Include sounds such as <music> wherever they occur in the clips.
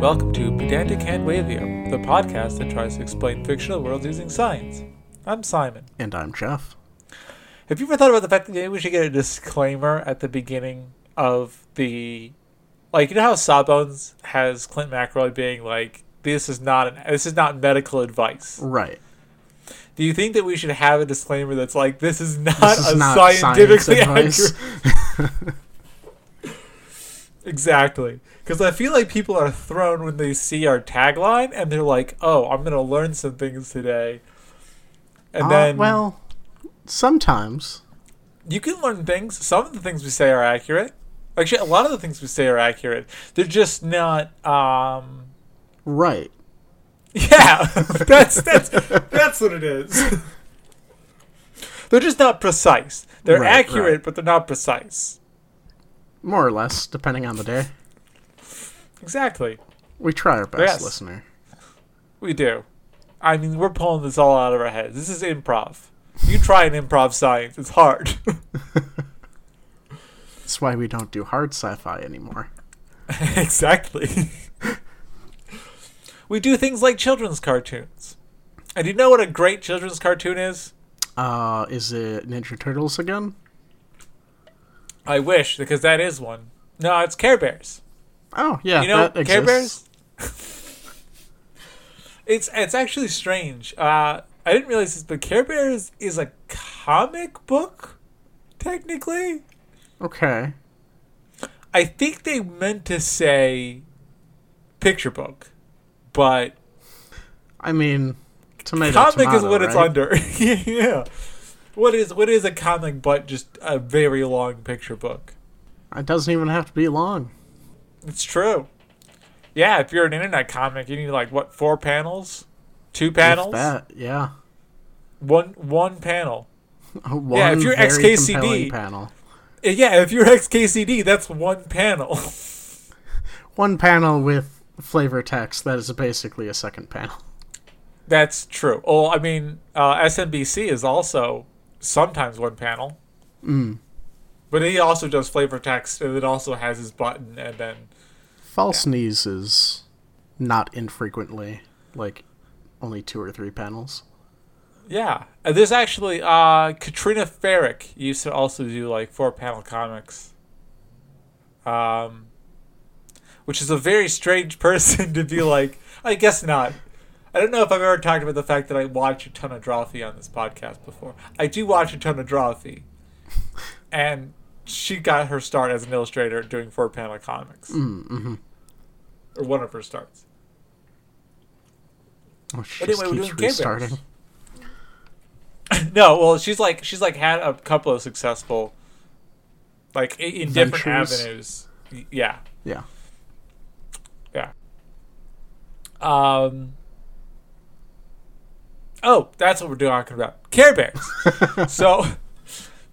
and welcome to Pedantic Hand Wavio, the podcast that tries to explain fictional worlds using science. I'm Simon. And I'm Jeff. Have you ever thought about the fact that maybe we should get a disclaimer at the beginning of the, like, you know how Sawbones has Clint McElroy being like, "This is not an, this is not medical advice." Right. Do you think that we should have a disclaimer that's like, "This is not This is a not scientifically science accurate"? <laughs> exactly, because I feel like people are thrown when they see our tagline and they're like, "Oh, I'm gonna learn some things today," and Uh, then well, sometimes. you can learn things. Some of the things we say are accurate. Actually, a lot of the things we say are accurate. They're just not. um Right. <laughs> Yeah, <laughs> that's that's that's what it is. they're just not precise. They're Right, accurate, right. but they're not precise. More or less, depending on the day. Exactly. We try our best, Yes. listener. We do. I mean, we're pulling this all out of our heads. This is improv. You try an improv science. It's hard. <laughs> That's why we don't do hard sci-fi anymore. <laughs> exactly. we do things like children's cartoons. And do you know what a great children's cartoon is? Uh, is it Ninja Turtles again? I wish, because that is one. No, it's Care Bears. Oh, yeah, You know Care. Bears? <laughs> it's it's actually strange. Uh, I didn't realize this, but Care Bears is a comic book, technically. Okay. I think they meant to say picture book, but I mean, tomato, comic is tomato, what it's under. <laughs> yeah. What is what is a comic but just a very long picture book? It doesn't even have to be long. It's true. Yeah, if you're an internet comic, you need like what four panels, two panels, that, yeah. one one panel. <laughs> One Yeah, if you're XKCD panel. Uh, Yeah, if you're <laughs> XKCD, that's one panel. <laughs> One panel with flavor text that is basically a second panel. that's true. Oh, I mean, uh, SMBC is also sometimes one panel. Mm. But he also does flavor text, and it also has his button, and then False Knees is not infrequently like only two or three panels. yeah. And there's actually uh, Karina Farek used to also do like four panel comics, um, which is a very strange <laughs> person to be like. I guess not. I don't know if I've ever talked about the fact that I watch a ton of Drawfee on this podcast before. I do watch a ton of Drawfee, <laughs> and she got her start as an illustrator doing four panel comics, Mm-hmm. or one of her starts. Oh, she anyway, we're doing restarting. <laughs> No, well, she's like she's like had a couple of successful, like in different avenues. Yeah, Yeah. yeah. Um. Oh, that's what we're talking about. Care Bears. <laughs> so,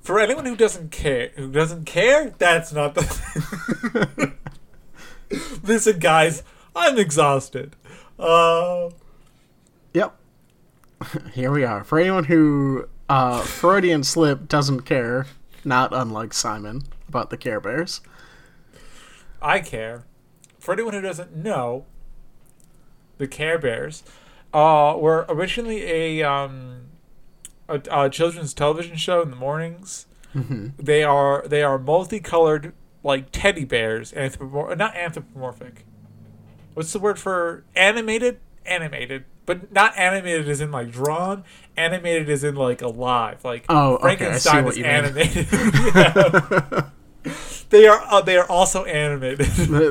for anyone who doesn't care, who doesn't care, that's not the. Thing. <laughs> Listen, guys, I'm exhausted. Uh, Yep. <laughs> Here we are. For anyone who uh, Freudian slip doesn't care, not unlike Simon about the Care Bears. I care. For anyone who doesn't know, the Care Bears uh, were originally a, um, a, a children's television show in the mornings. hmm They are they are multicolored like teddy bears, anthropomor- not anthropomorphic. What's the word for animated? Animated, but not animated as in like drawn. Animated as in like alive. Like Oh, okay, I see Frankenstein what is you mean. animated. <laughs> <laughs> They are uh, they are also animated.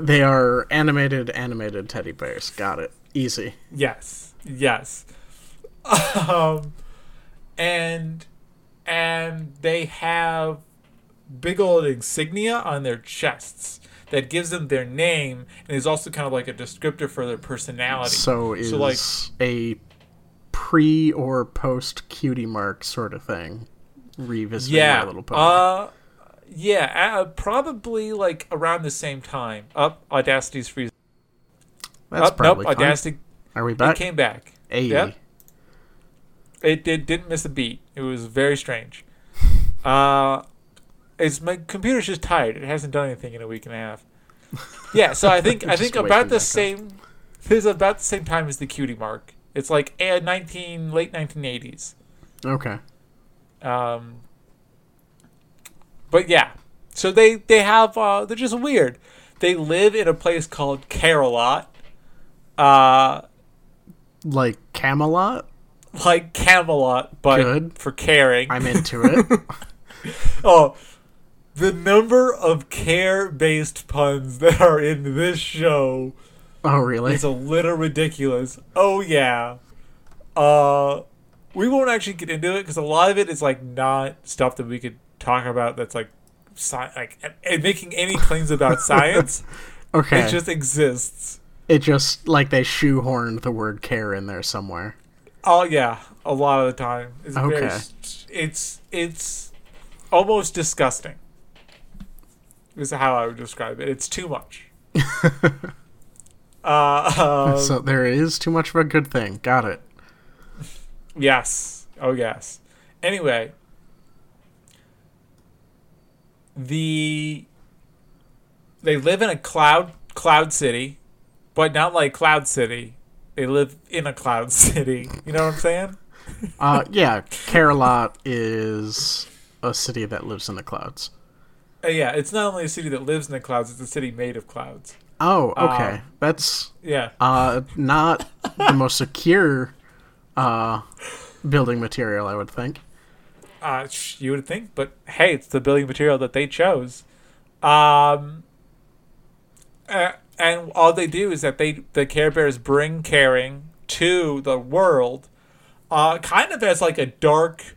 they are animated, animated teddy bears. Got it. Easy. yes, yes. <laughs> Um, and and they have big old insignia on their chests that gives them their name and is also kind of like a descriptor for their personality. So is So, like- a pre or post cutie mark sort of thing. Revisiting yeah, My Little Pony. uh, yeah, uh, probably like around the same time. Up, Audacity's freezing. That's Up, nope, probably fine. Audacity Are we it back? came back. Hey. Yep. It did didn't miss a beat. It was very strange. <laughs> Uh, it's my computer's just tired. It hasn't done anything in a week and a half. Yeah, so I think <laughs> I think about the same. This is about the same time as the cutie mark. It's like a 19 late 1980s. Okay. Um, but yeah, so they they have uh, they're just weird. They live in a place called Care-a-Lot, uh, Like Camelot? Like Camelot, but Good. for caring. I'm into <laughs> it. oh, the number of care-based puns that are in this show oh, really? It's a little ridiculous. Oh yeah. Uh, we won't actually get into it because a lot of it is like not stuff that we could talk about. That's like, sci- like and- and making any claims about <laughs> science. Okay. It just exists. It just like they shoehorned the word care in there somewhere. Oh yeah, a lot of the time. It's very. Okay. s- It's it's almost disgusting. Is how I would describe it. It's too much. <laughs> uh, um, so there is too much of a good thing. Got it. Yes. Oh yes. Anyway, the they live in a cloud cloud city, but not like Cloud City. They live in a cloud <laughs> city. You know what I'm saying? Uh, yeah, Care-a-Lot is a city that lives in the clouds. Uh, yeah, it's not only a city that lives in the clouds; it's a city made of clouds. Oh, okay. Um, That's Yeah. uh not the most secure uh building material, I would think. Uh, you would think, but hey, it's the building material that they chose. Um, uh, and all they do is that they the Care Bears bring caring to the world, uh, kind of as like a dark,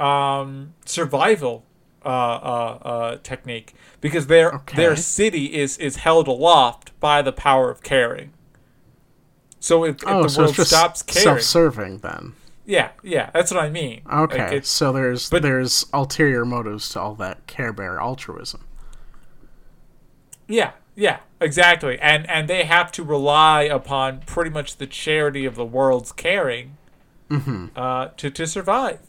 um, survival, uh, uh, uh, technique because their Okay. their city is is held aloft by the power of caring. So if, if Oh, the so world stops caring, self-serving then. yeah, yeah, that's what I mean. Okay, it's- so there's but- there's ulterior motives to all that Care Bear altruism. Yeah, yeah, exactly. And and they have to rely upon pretty much the charity of the world's caring uh, to to survive.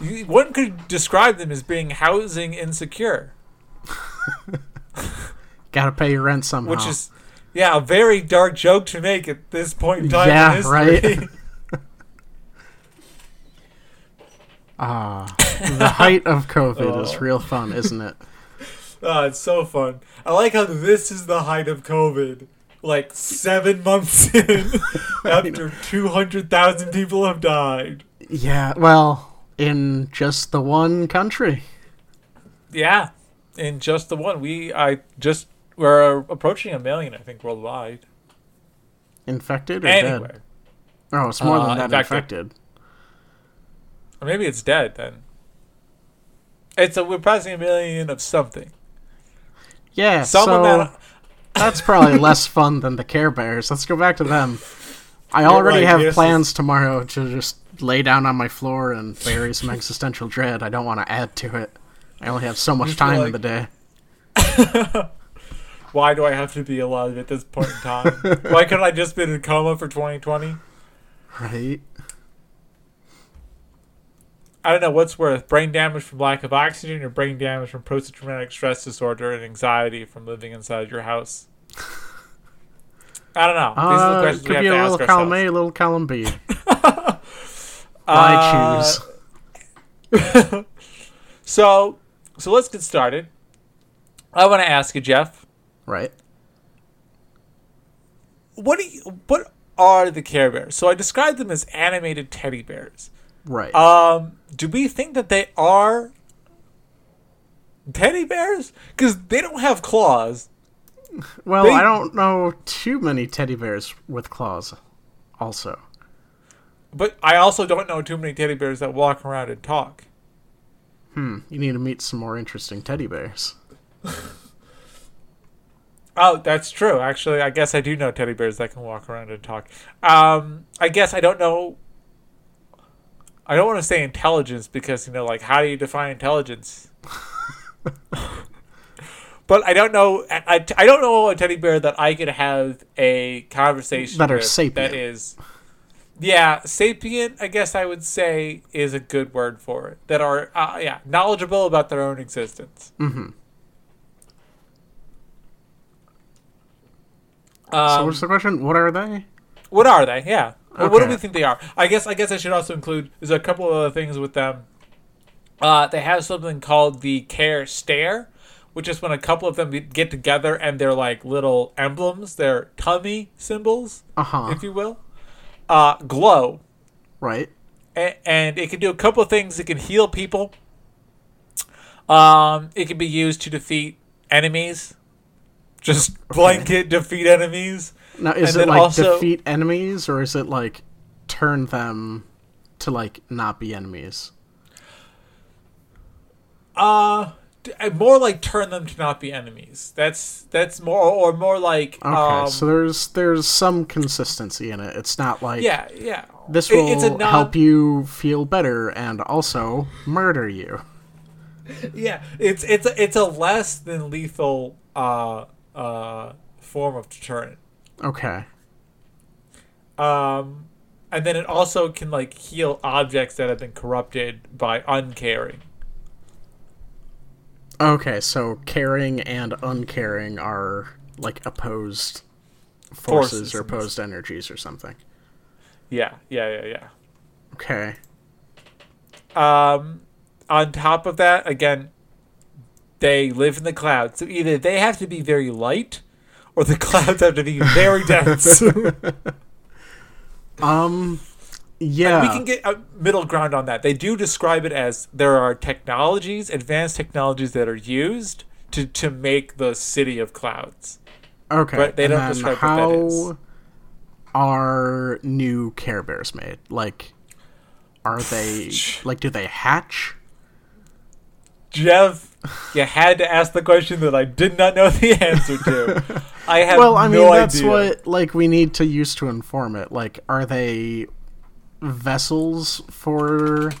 You- One could describe them as being housing insecure, <laughs> Got to pay your rent somehow. which is yeah, a very dark joke to make at this point in time Yeah, in right? <laughs> Ah, the height of COVID is Oh. real fun, isn't it? <laughs> Ah, it's so fun. I like how this is the height of COVID. Like seven months <laughs> in, <laughs> after two hundred thousand people have died. Yeah, well, in just the one country. Yeah, in just the one. We I just we're approaching a million, I think, worldwide. Infected or Anyway, dead? Oh, it's more Uh, than that infected. infected. or maybe it's dead then. It's a we're passing a million of something. Yeah, Some so amount. Of, that's probably less fun than the Care Bears. Let's go back to them. I You're already right, have yes, plans tomorrow to just lay down on my floor and bury some existential dread. I don't want to add to it. I only have so much time in the day. <laughs> why do I have to be alive at this point in time? why couldn't I just been in coma for 2020? <laughs> Right? I don't know what's worse: brain damage from lack of oxygen, or brain damage from post-traumatic stress disorder and anxiety from living inside your house. I don't know. These are the Uh, questions we could have be to a ask little column ourselves. A, a little column B. <laughs> Uh, I choose. <laughs> So, so let's get started. I want to ask you, Jeff. Right? What do you, what are the Care Bears? So I described them as animated teddy bears. Right. Um, do we think that they are teddy bears? Because they don't have claws. <laughs> well, they- I don't know too many teddy bears with claws. Also, But I also don't know too many teddy bears that walk around and talk. hmm, you need to meet some more interesting teddy bears. <laughs> Oh, that's true. Actually, I guess I do know teddy bears that can walk around and talk. Um, I guess I don't know. I don't want to say intelligence because you know, like, how do you define intelligence? <laughs> but I don't know. I, I, don't know a teddy bear that I could have a conversation That are with sapient. That is, yeah, sapient. I guess I would say is a good word for it. That are, uh, yeah, knowledgeable about their own existence. Mm-hmm. so Um, what's the question? What are they? what are they? Yeah. What- What do we think they are? I guess I guess I should also include there's a couple of other things with them. Uh, they have something called the Care Stare, which is when a couple of them get together and they're like little emblems, they're tummy symbols, Uh huh. if you will. Uh, glow, Right. a- and it can do a couple of things. It can heal people. Um, it can be used to defeat enemies. Just blanket defeat enemies. Now, is And it like also- defeat enemies, or is it like turn them to like not be enemies? Uh, uh, more like turn them to not be enemies. That's that's more or more like Okay, um, so there's there's some consistency in it. It's not like yeah yeah. this It- will it's a non- help you feel better and also murder you. <laughs> Yeah, it's it's a, it's a less than lethal uh uh form of deterrent. Okay. Um, and then it also can like heal objects that have been corrupted by uncaring. Okay, so caring and uncaring are like opposed forces, Forces or opposed energies or something. Yeah yeah yeah yeah. Okay. Um, on top of that, again, they live in the clouds, so either they have to be very light, or the clouds have to be very dense. <laughs> Um yeah. we can get a middle ground on that. They do describe it as there are technologies, advanced technologies that are used to, to make the city of clouds. okay. but they and don't describe what how that is. are new Care Bears made? Like are they like do they hatch? Jeff, you had to ask the question that I did not know the answer to. I have well, I mean that's idea. what like we need to use to inform it. Like are they vessels for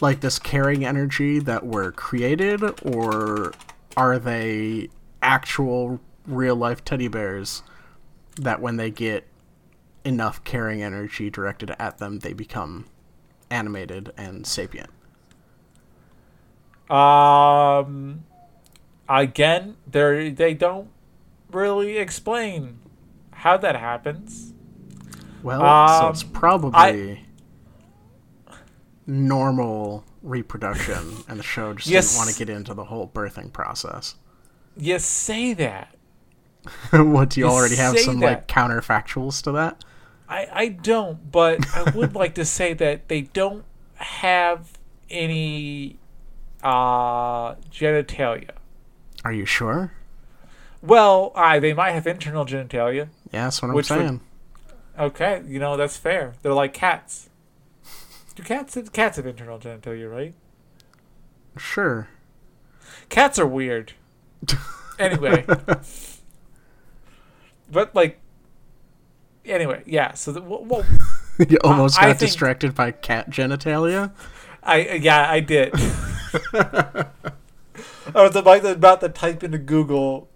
like this carrying energy that were created or are they actual real life teddy bears that when they get enough carrying energy directed at them they become animated and sapient Um, again, they they don't really explain how that happens. well so it's Um, probably normal reproduction and the show just Yes. didn't want to get into the whole birthing process You say that. <laughs> what do you You already have some that. like counterfactuals to that I, I don't, but I would like to say that they don't have any uh, genitalia. are you sure Well, I they might have internal genitalia. yeah that's what i'm Which would- saying Okay, you know that's fair. They're like cats. Do cats cats have internal genitalia, right? sure Cats are weird. Anyway, <laughs> but like, anyway, yeah. So the, well, <laughs> you almost I got think- distracted by cat genitalia I yeah I did. <laughs> <laughs> I was about to, about type into Google,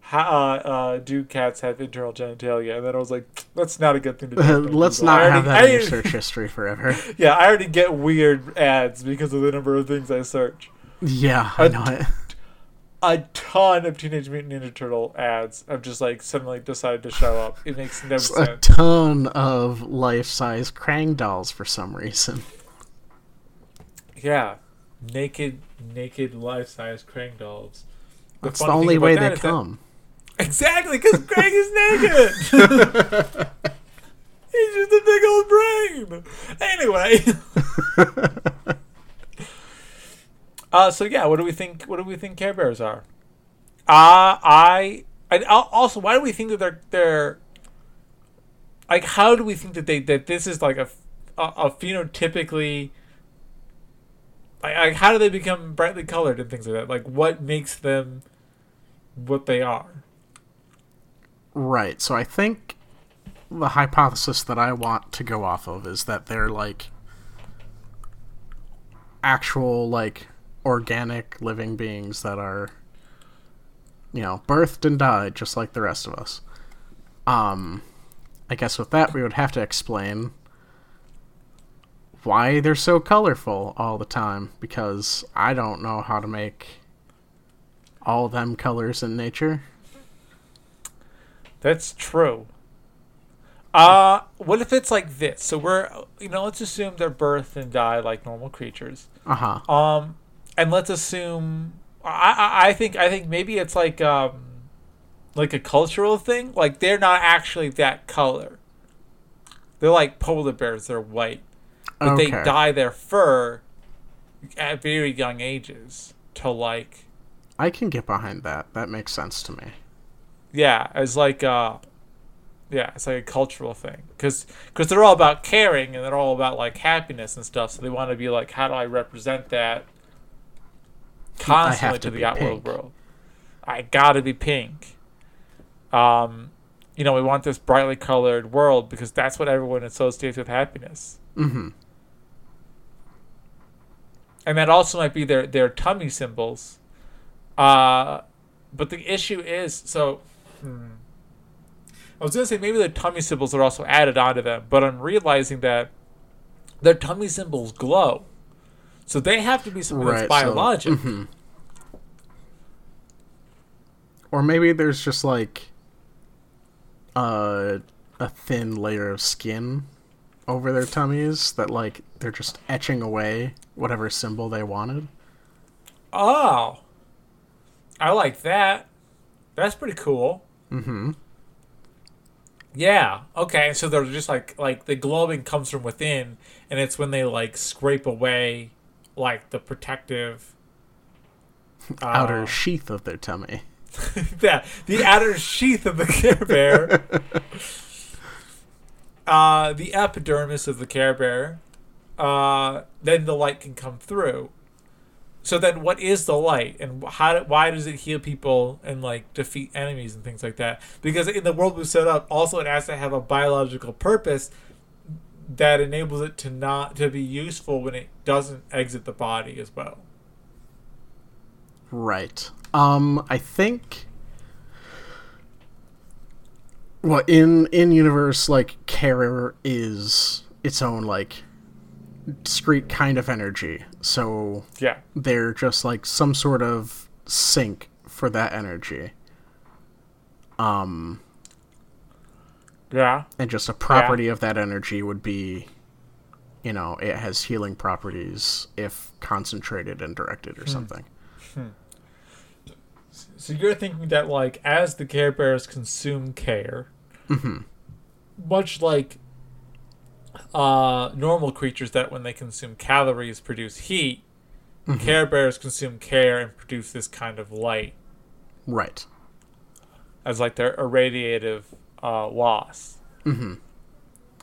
how, uh, uh, do cats have internal genitalia? And then I was like, that's not a good thing to do. <laughs> let's Google. Not already- have that <laughs> I in search history forever Yeah, I already get weird ads because of the number of things I search. yeah i know it A ton of Teenage Mutant Ninja Turtle ads have just like suddenly decided to show up. It makes no sense. a ton of life-size Krang dolls for some reason Yeah, naked, naked, life-size Krang dolls. that's the only way they is that- come Exactly, because Greg is naked. <laughs> <laughs> He's just a big old brain. Anyway. <laughs> uh, so yeah, what do we think? What do we think Care Bears are? Uh, I and also why do we think that they're they're like how do we think that they that this is like a a, a phenotypically like, like how do they become brightly colored and things like that? Like what makes them what they are? Right. So I think the hypothesis that I want to go off of is that they're like actual like organic living beings that are you know, birthed and died just like the rest of us. Um I guess with that we would have to explain why they're so colorful all the time because I don't know how to make all them colors in nature. That's true. Uh, what if it's like this? So we're, you know, let's assume they're birthed and die like normal creatures. Uh huh. Um, and let's assume, I, I, I think, I think maybe it's like, um, like a cultural thing. Like they're not actually that color. They're like polar bears. They're white, but they dye their fur at very young ages to like, I can get behind that. That makes sense to me. yeah, as like, uh, yeah, it's like a cultural thing because because they're all about caring and they're all about like happiness and stuff. So they want to be like, how do I represent that constantly to to the outward world? I gotta be pink. Um, you know, we want this brightly colored world because that's what everyone associates with happiness. Mm-hmm. and that also might be their their tummy symbols. Uh, but the issue is so. Hmm, I was gonna say maybe the tummy symbols are also added onto them, but I'm realizing that their tummy symbols glow, so they have to be something Right. that's biologic. So, mhm. Or maybe there's just like uh, a thin layer of skin over their tummies that like they're just etching away whatever symbol they wanted. Oh, I like that. That's pretty cool. Mm-hmm. Yeah. Okay. So they're just like like the glowing comes from within, and it's when they like scrape away like the protective uh, Outer sheath of their tummy. <laughs> yeah, the outer sheath of the Care Bear, <laughs> uh, the epidermis of the Care Bear, uh, then the light can come through. So then, what is the light, and how? Why does it heal people and like defeat enemies and things like that? Because in the world we set up, also it has to have a biological purpose that enables it to not to be useful when it doesn't exit the body as well. Right. Um, I think. Well, in in universe, like Care is its own like discrete kind of energy. So Yeah. they're just like some sort of sink for that energy. Um, Yeah. and just a property of that energy would be, you know, it has healing properties if concentrated and directed or something. So you're thinking that like as the Care Bears consume care, much like uh, normal creatures that when they consume calories produce heat, Care Bears consume care and produce this kind of light Right. as like their irradiative uh, loss. Mm-hmm.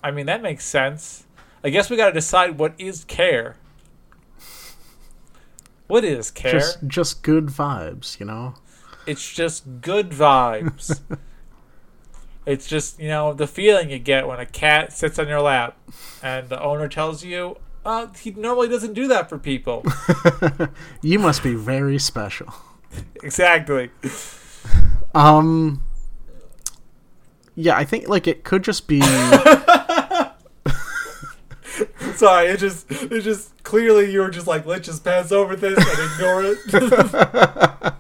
I mean that makes sense. I guess we got to decide what is care. What is care? Just just good vibes, you know. It's just good vibes. <laughs> it's just, you know, the feeling you get when a cat sits on your lap and the owner tells you, uh, he normally doesn't do that for people. <laughs> You must be very special. exactly. Um Yeah, I think like it could just be <laughs> Sorry, it just, it just, clearly you were just like, let's just pass over this and ignore it.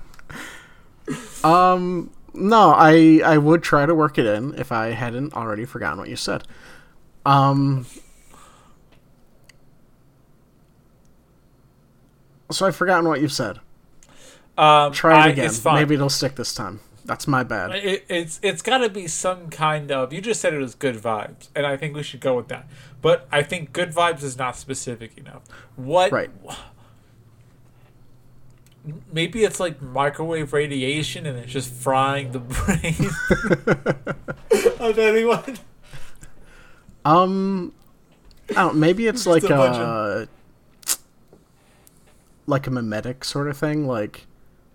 Um no, I I would try to work it in if I hadn't already forgotten what you said. Um So I've forgotten what you've said. um, Try it again. Maybe it'll stick this time. That's my bad. It, it's it's got to be some kind of. You just said it was good vibes, and I think we should go with that. But I think good vibes is not specific enough. What? Right. Maybe it's like microwave radiation, and it's just frying the brain <laughs> of anyone. Um, I don't. Maybe it's <laughs> like a a like a mimetic sort of thing. Like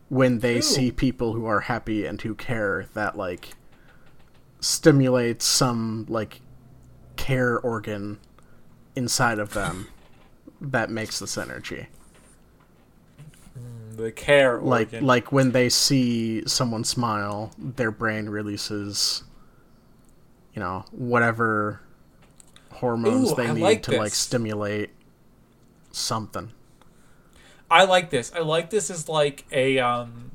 when they Ooh. see people who are happy and who care, that like stimulates some like care organ inside of them that makes this energy. The care Like organ. like when they see someone smile, their brain releases, you know, whatever hormones Ooh, they I need like to like stimulate something. I like this. I like this as like a um,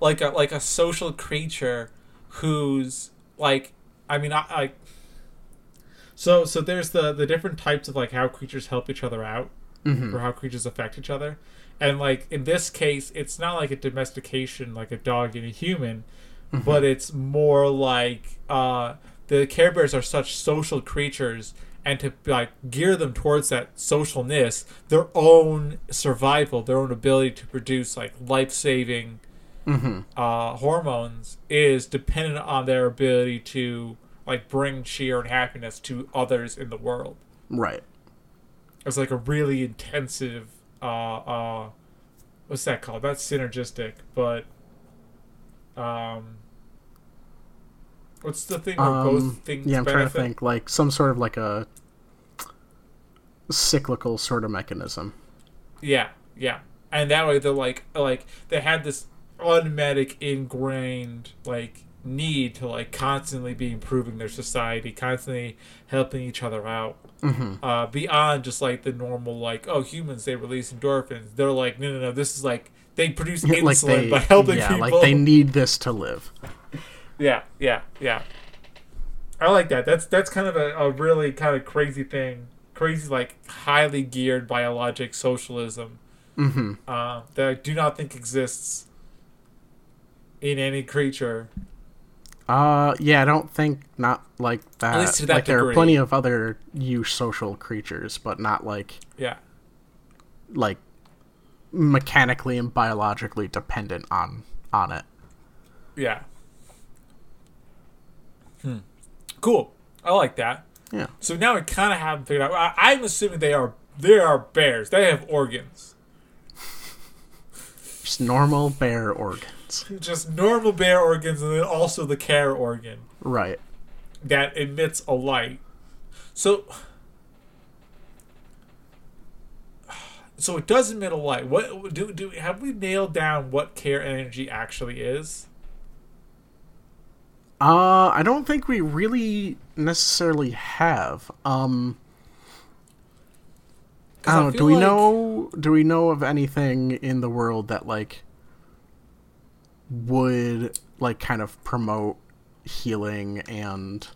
like a like a social creature who's like I mean I, I so so there's the the different types of like how creatures help each other out Mhm. or how creatures affect each other. And like in this case, it's not like a domestication like a dog and a human, but it's more like uh, the Care Bears are such social creatures, and to like gear them towards that socialness, their own survival, their own ability to produce like life saving Mhm. uh, hormones is dependent on their ability to like bring cheer and happiness to others in the world Right. it's like a really intensive uh uh what's that called? That's synergistic but um what's the thing where Um, both things yeah, I'm trying to think like some sort of like a cyclical sort of mechanism. yeah yeah. And that way they're like like they had this automatic ingrained like need to like constantly be improving their society constantly helping each other out hmm uh, beyond just like the normal like oh humans they release endorphins. They're like no no no this is like they produce insulin like they, by helping yeah, people like they need this to live. yeah yeah yeah. I like that. That's that's kind of a, a really kind of crazy thing crazy like highly geared biologic socialism hmm uh, that i do not think exists in any creature Uh, yeah, I don't think not like that. least to that like there are plenty of other eusocial creatures, but not like yeah like mechanically and biologically dependent on on it. yeah hmm. cool i like that Yeah. So now we kind of have figured out. I, I'm assuming they are they are bears. They have organs, Just normal bear organs. Just normal bear organs, and then also the care organ Right. that emits a light. So, so it does emit a light. What do do have we nailed down what care energy actually is? Uh, I don't think we really necessarily have. Um, I I don't know. Do we like- know? Do we know of anything in the world that like would like kind of promote healing and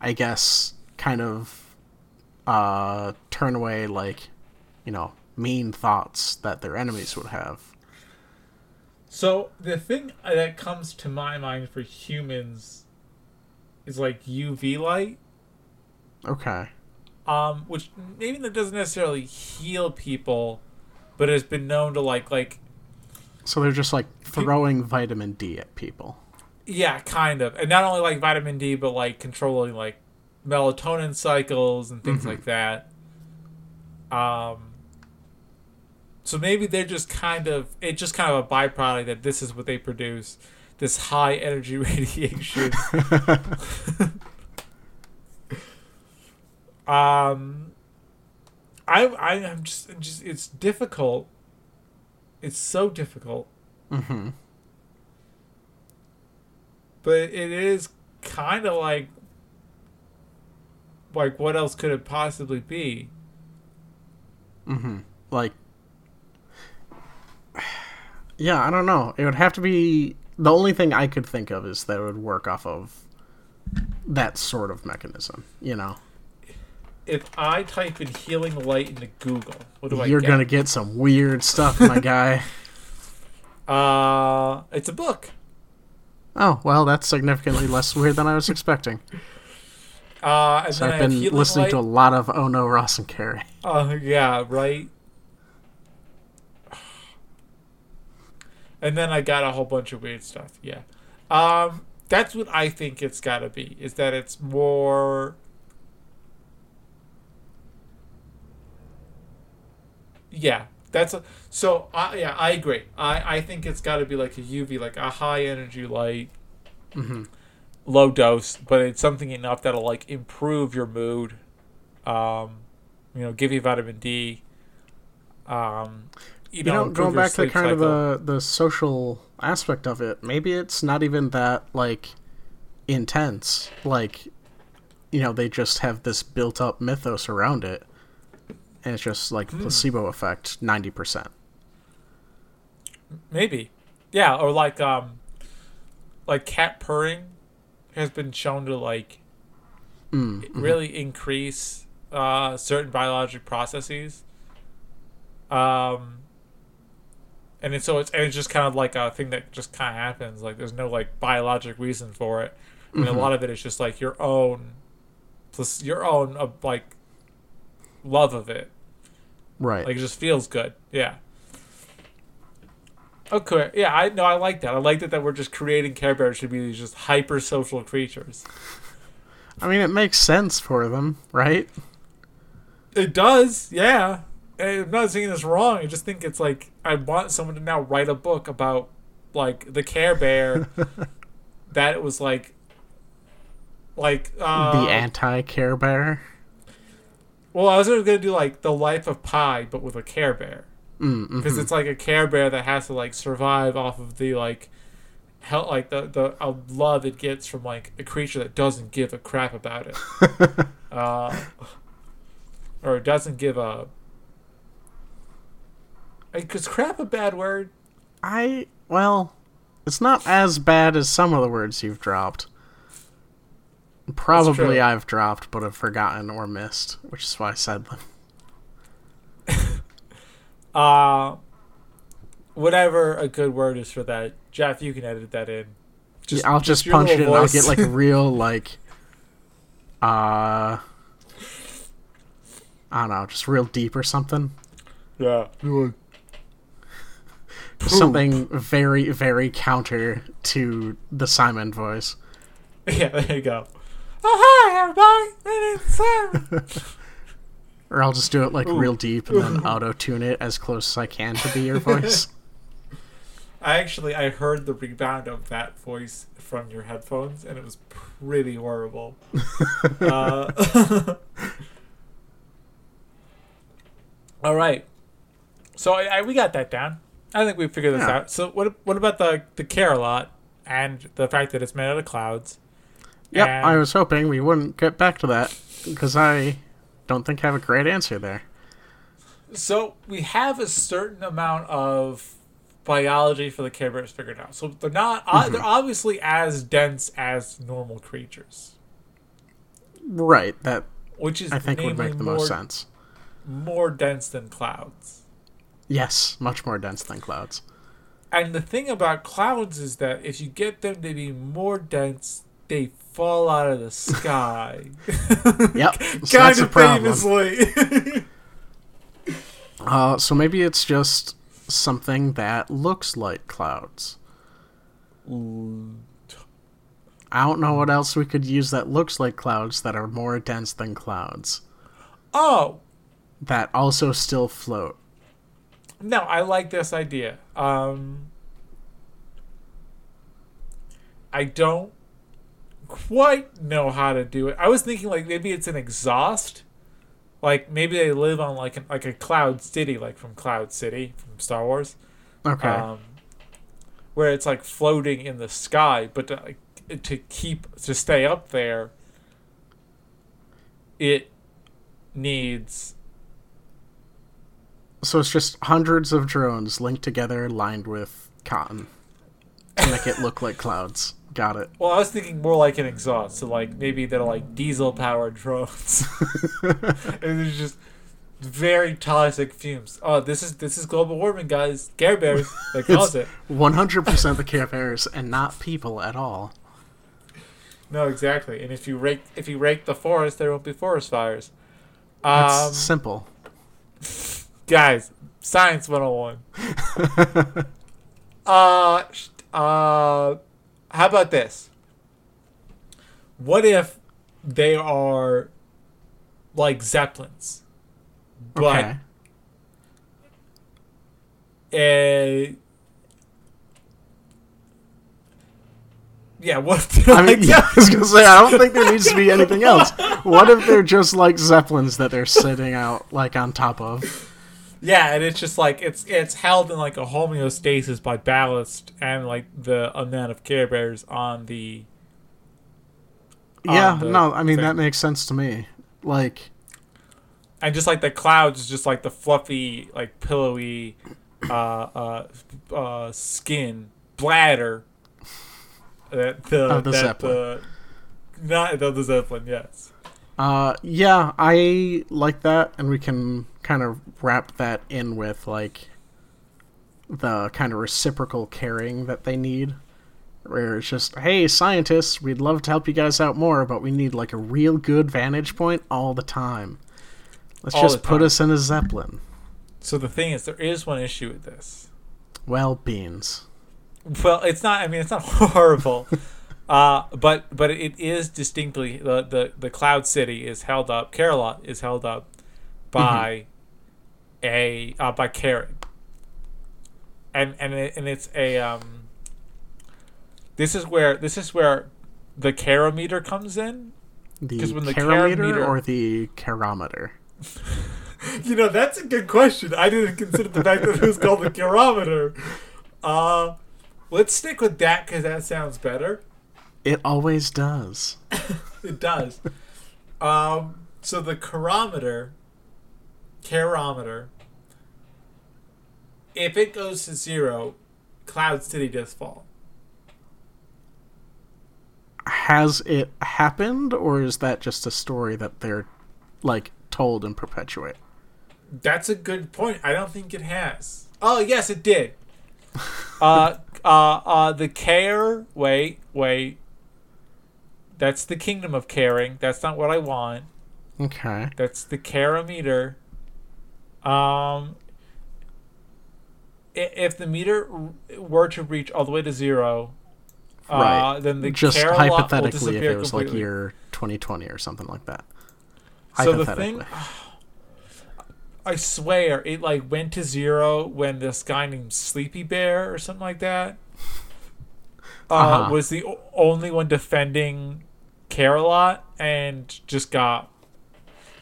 I guess kind of uh turn away like you know mean thoughts that their enemies would have. So the thing that comes to my mind for humans is like UV light. Okay. um, which maybe that doesn't necessarily heal people, but has been known to like like So they're just like throwing vitamin D at people. yeah, kind of, and not only like vitamin D, but like controlling like melatonin cycles and things like that. Um. So maybe they're just kind of it's just kind of a byproduct that this is what they produce, this high energy <laughs> radiation. <laughs> um, I I am just just it's difficult. It's so difficult, hmm but it is kind of like like what else could it possibly be? Mm-hmm. Like, yeah, I don't know. It would have to be the only thing I could think of is that it would work off of that sort of mechanism. You know, If I type in healing light into Google, what do I you're gonna get some weird stuff, my <laughs> guy. Uh, it's a book. Oh well, that's significantly less weird than I was expecting. <laughs> Uh, So I've been listening light. to a lot of Oh No, Ross and Carrie. Uh, <laughs> yeah, right. <sighs> And then I got a whole bunch of weird stuff. Yeah, um, that's what I think it's got to be. Is that it's more. Yeah, that's a, so. I yeah, I agree. I I think it's got to be like a UV, like a high energy light, Mhm. low dose, but it's something enough that'll like improve your mood. Um, you know, give you vitamin D. Um, you, You know, know, going back to kind cycle. of the the social aspect of it, maybe it's not even that like intense. Like, you know, they just have this built up mythos around it, and it's just like Hmm. placebo effect, ninety percent. maybe, yeah, or like um, like cat purring has been shown to like Mm, really increase uh, certain biologic processes. Um, and it's, so it's and it's just kind of like a thing that just kind of happens. Like there's no like biologic reason for it. I mean, Mhm. a lot of it is just like your own, plus your own uh, like love of it. Right. Like it just feels good. Yeah. Okay. Yeah, I know. I like that. I like that that we're just creating Care Bears to be these just hyper social creatures. I mean, it makes sense for them, right? It does, yeah. I'm not saying this wrong. I just think it's like I want someone to now write a book about like the Care Bear <laughs> that it was like like uh, the anti-Care Bear. Well, I was gonna do like the life of Pi, but with a Care Bear Mm, because mhm. it's like a Care Bear that has to like survive off of the like hell like the the uh, love it gets from like a creature that doesn't give a crap about it. <laughs> uh, or doesn't give a. Is crap a bad word? I well, it's not as bad as some of the words you've dropped. Probably. I've dropped, but have forgotten or missed, which is why I said them. <laughs> Uh, whatever a good word is for that. Jeff, you can edit that in. Yeah, I'll just, your punch it and I'll get like a <laughs> real like uh I don't know, just real deep or something. yeah. Something very, very counter to the Simon voice. <laughs> Yeah, there you go. Oh, hi, everybody. My name's Simon. Or I'll just do it like Ooh. real deep and then auto tune it as close as I can to be your voice. <laughs> I actually I heard the rebound of that voice from your headphones, and it was pretty horrible. <laughs> uh, <laughs> all right, so I, I, we got that down. I think we figured this Yeah. out. So what what about the the care lot and the fact that it's made out of clouds? Yep, And- I was hoping we wouldn't get back to that because I don't think I have a great answer there. So we have a certain amount of biology for the Care figured out. So they're not uh, they're obviously as dense as normal creatures, Right, that which is I think would make the more, most sense. more dense than clouds. Yes, much more dense than clouds. And the thing about clouds is that if you get them to be more dense, they fall out of the sky. <laughs> Yep, kind of problem. famously. <laughs> Uh, so maybe it's just something that looks like clouds. I don't know what else we could use that looks like clouds that are more dense than clouds oh, that also still float. No, I like this idea. Um, I don't quite know how to do it. I was thinking like maybe it's an exhaust. Like maybe they live on like an, like a cloud city, like from Cloud City from Star Wars, Okay. um, where it's like floating in the sky. But to, like, to keep to stay up there, it needs so it's just hundreds of drones linked together, lined with cotton to make it look like clouds. Got it. Well, I was thinking more like an exhaust, so like maybe they're like diesel powered drones, <laughs> and it's just very toxic fumes. Oh, this is this is global warming, guys. Care Bears, they <laughs> cause it. One hundred percent the Care Bears and not people at all. No, exactly. And if you rake if you rake the forest, there won't be forest fires. That's Um, simple. guys, science one hundred and one. <laughs> uh, uh, how about this? What if they are like zeppelins, but Okay. a yeah, what if I like mean, yeah, I was gonna say I don't think there needs to be anything else. <laughs> What if they're just like zeppelins that they're sitting out like on top of? Yeah, and it's just like it's it's held in like a homeostasis by ballast and like the amount of Care Bears on the Yeah, the no, I mean thing. that makes sense to me. Like, and just like the clouds is just like the fluffy like pillowy uh uh uh skin bladder That the, Of the that Zeppelin. The, not the Zeppelin, yes. Uh, yeah, I like that, and we can kind of wrap that in with like the kind of reciprocal caring that they need. Where it's just, hey, scientists, we'd love to help you guys out more, but we need like a real good vantage point all the time. Let's All just put time. us in a zeppelin. So the thing is, there is one issue with this. Well, beans. Well, it's not. I mean, it's not <laughs> horrible, uh, but but it is distinctly the, the the Cloud City is held up. Care-a-Lot is held up by a uh, by Karen, and and it, and it's a um. This is where this is where the carometer comes in. The when the carometer carometer- or the carometer? <laughs> You know, that's a good question. I didn't consider the fact that it was called the carometer. Uh, let's stick with that because that sounds better. It always does. <laughs> It does. um, so the carometer, carometer, if it goes to zero, Cloud City does fall. Has it happened, or is that just a story that they're like told and perpetuate? That's a good point. I don't think it has. Oh yes, it did. <laughs> uh, uh, uh, the care. Wait, wait. That's the kingdom of caring. That's not what I want. Okay. That's the carometer. Um, if the meter were to reach all the way to zero, Right. uh, then the just care lot will hypothetically, if it was like year 2020 or something like that. So the thing, <sighs> I swear, it like went to zero when this guy named Sleepy Bear or something like that uh, Uh-huh. was the only one defending Care-a-Lot and just got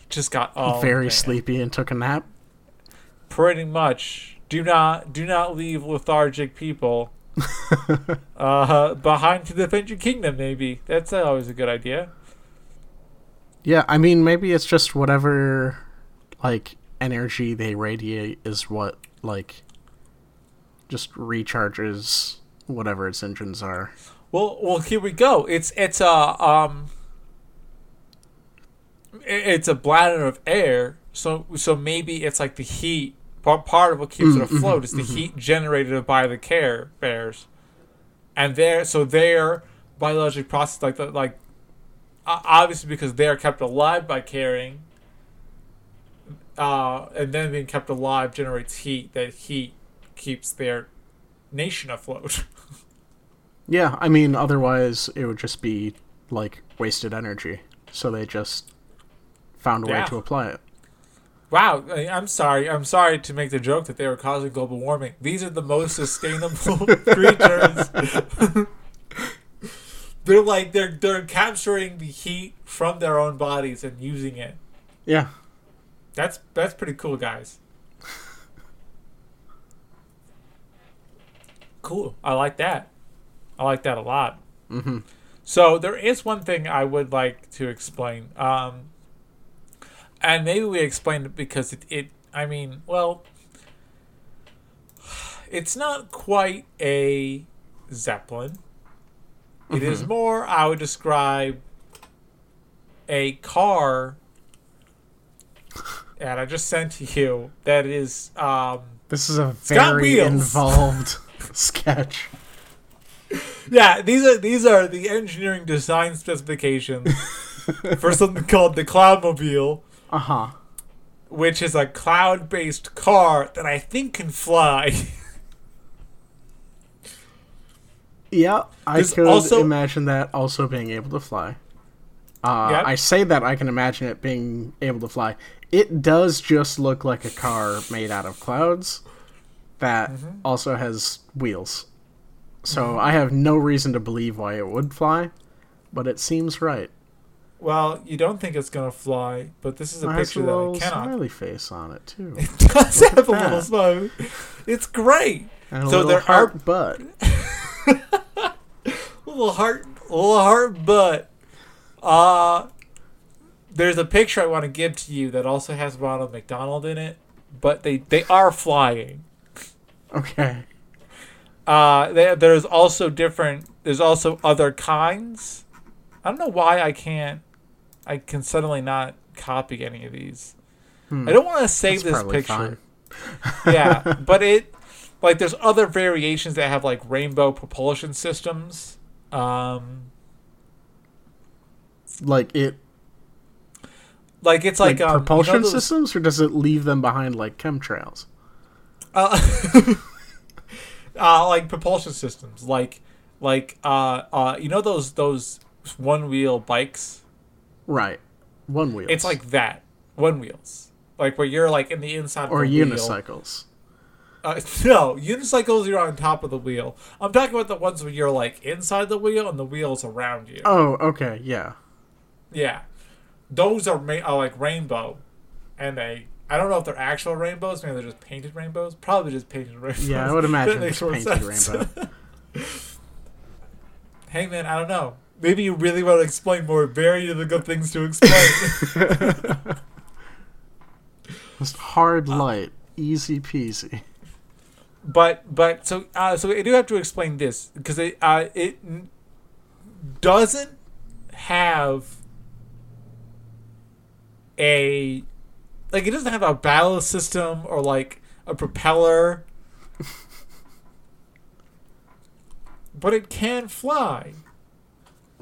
just got oh, very man. sleepy and took a nap. Pretty much. Do not do not leave lethargic people <laughs> uh, behind to defend your kingdom. Maybe that's always a good idea. Yeah, I mean, maybe it's just whatever, like, energy they radiate is what, like, just recharges whatever its engines are. Well, well, here we go. It's it's a um, it's a bladder of air. So so maybe it's like the heat. Part part of what keeps it mm, mm-hmm, afloat is the mm-hmm. heat generated by the care bears, and their so their biologic process like the like, obviously because they are kept alive by caring. Uh, and then being kept alive generates heat. That heat keeps their nation afloat. <laughs> Yeah, I mean, otherwise it would just be, like, wasted energy. So they just found a Yeah. way to apply it. Wow, I'm sorry. I'm sorry to make the joke that they were causing global warming. These are the most sustainable <laughs> creatures. they're like they're they're capturing the heat from their own bodies and using it. Yeah. That's that's pretty cool, guys. Cool. I like that. I like that a lot. hmm So there is one thing I would like to explain, um, and maybe we explained it because it, it. I mean, well, it's not quite a zeppelin. It is more. I would describe a car, and I just sent to you that is. Um, This is a very involved <laughs> sketch. Yeah, these are these are the engineering design specifications <laughs> for something called the Cloudmobile, Uh huh. which is a cloud-based car that I think can fly. <laughs> Yeah, I could also- imagine that also being able to fly. Uh, Yep. I say that I can imagine it being able to fly. It does just look like a car made out of clouds that Mm-hmm. also has wheels. So I have no reason to believe why it would fly, but it seems right. Well, you don't think it's gonna fly, but this is a It has a picture that cannot. smiley face on it too, <laughs> It does have a at little that. smile. It's great. and a So little there are- heart butt. <laughs> little heart, little heart butt. Uh, there's a picture I want to give to you that also has Ronald McDonald in it, but they they are flying. Okay. Uh, there, there's also different. There's also other kinds. I don't know why I can't. I can suddenly not copy any of these. I don't want to save That's this picture. yeah, <laughs> but it like there's other variations that have like rainbow propulsion systems. Um, Like it, like it's like, like, um, you know propulsion those- systems, or does it leave them behind like chemtrails? uh, <laughs> uh, like propulsion systems, like like uh, uh, you know those those one wheel bikes. Right, one wheel. It's like that one wheels, like where you're like in the inside or of the wheel. Or unicycles. Uh, <laughs> no, unicycles you're on top of the wheel. I'm talking about the ones where you're like inside the wheel and the wheels around you. Oh, okay, yeah. Yeah, those are, ma- are like rainbow, and they. I don't know if they're actual rainbows. Maybe they're just painted rainbows. Probably just painted rainbows. Yeah, I would imagine <laughs> it's painted sense. rainbow. <laughs> hey man, I don't know. Maybe you really want to explain more. Very difficult things to explain. <laughs> <laughs> Just hard Uh, light, easy peasy. but but so uh, so I do have to explain this because it uh, it n- doesn't have a like it doesn't have a ballast system or like a propeller <laughs> but it can fly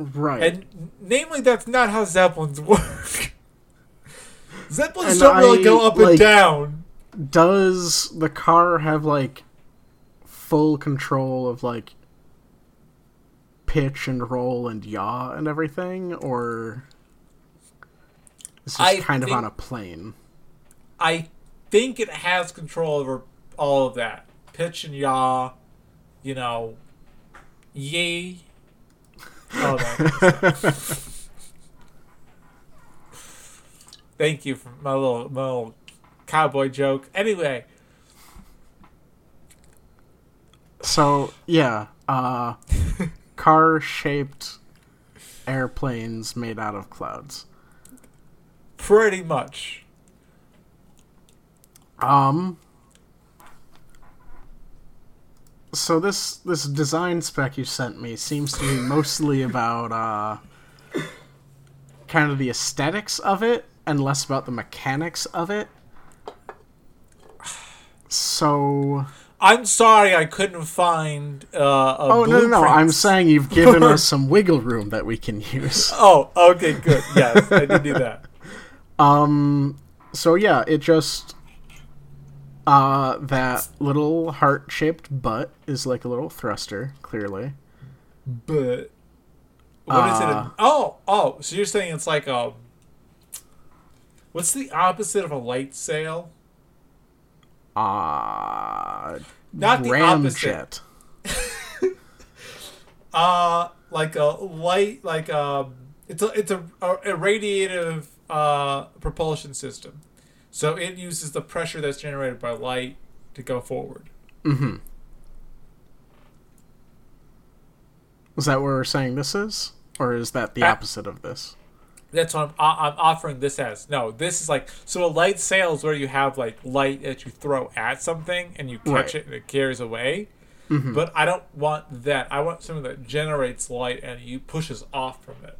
Right. and namely that's not how zeppelins <laughs> work zeppelins And don't really I, go up like- and down Does the car have like full control of like pitch and roll and yaw and everything, or is just I kind of on a plane? I think it has control over all of that. Pitch and yaw, you know, yay. Oh, <laughs> that. Thank you for my little, my little cowboy joke. Anyway, So yeah, uh, car-shaped airplanes made out of clouds. pretty much. Um. So this this design spec you sent me seems to be mostly about uh, kind of the aesthetics of it and less about the mechanics of it. So I'm sorry I couldn't find uh, a oh no no no! I'm saying you've given us some wiggle room that we can use. <laughs> Oh, okay, good. Yes, I did do that. <laughs> Um. So yeah, it just uh that little heart-shaped butt is like a little thruster, clearly. But what is Uh, it? Oh, oh, so you're saying it's like a What's the opposite of a light sail? Uh Not the ramjet. <laughs> Uh like a light like um it's a it's a, a, a radiative uh propulsion system. So it uses the pressure that's generated by light to go forward. Mm-hmm. Is that what we're saying this is? Or is that the Uh, opposite of this? That's what I'm, I'm offering this as. No, this is like so a light sail is where you have like light that you throw at something and you catch Right. it and it carries away. Mhm. But I don't want that. I want something that generates light and you pushes off from it.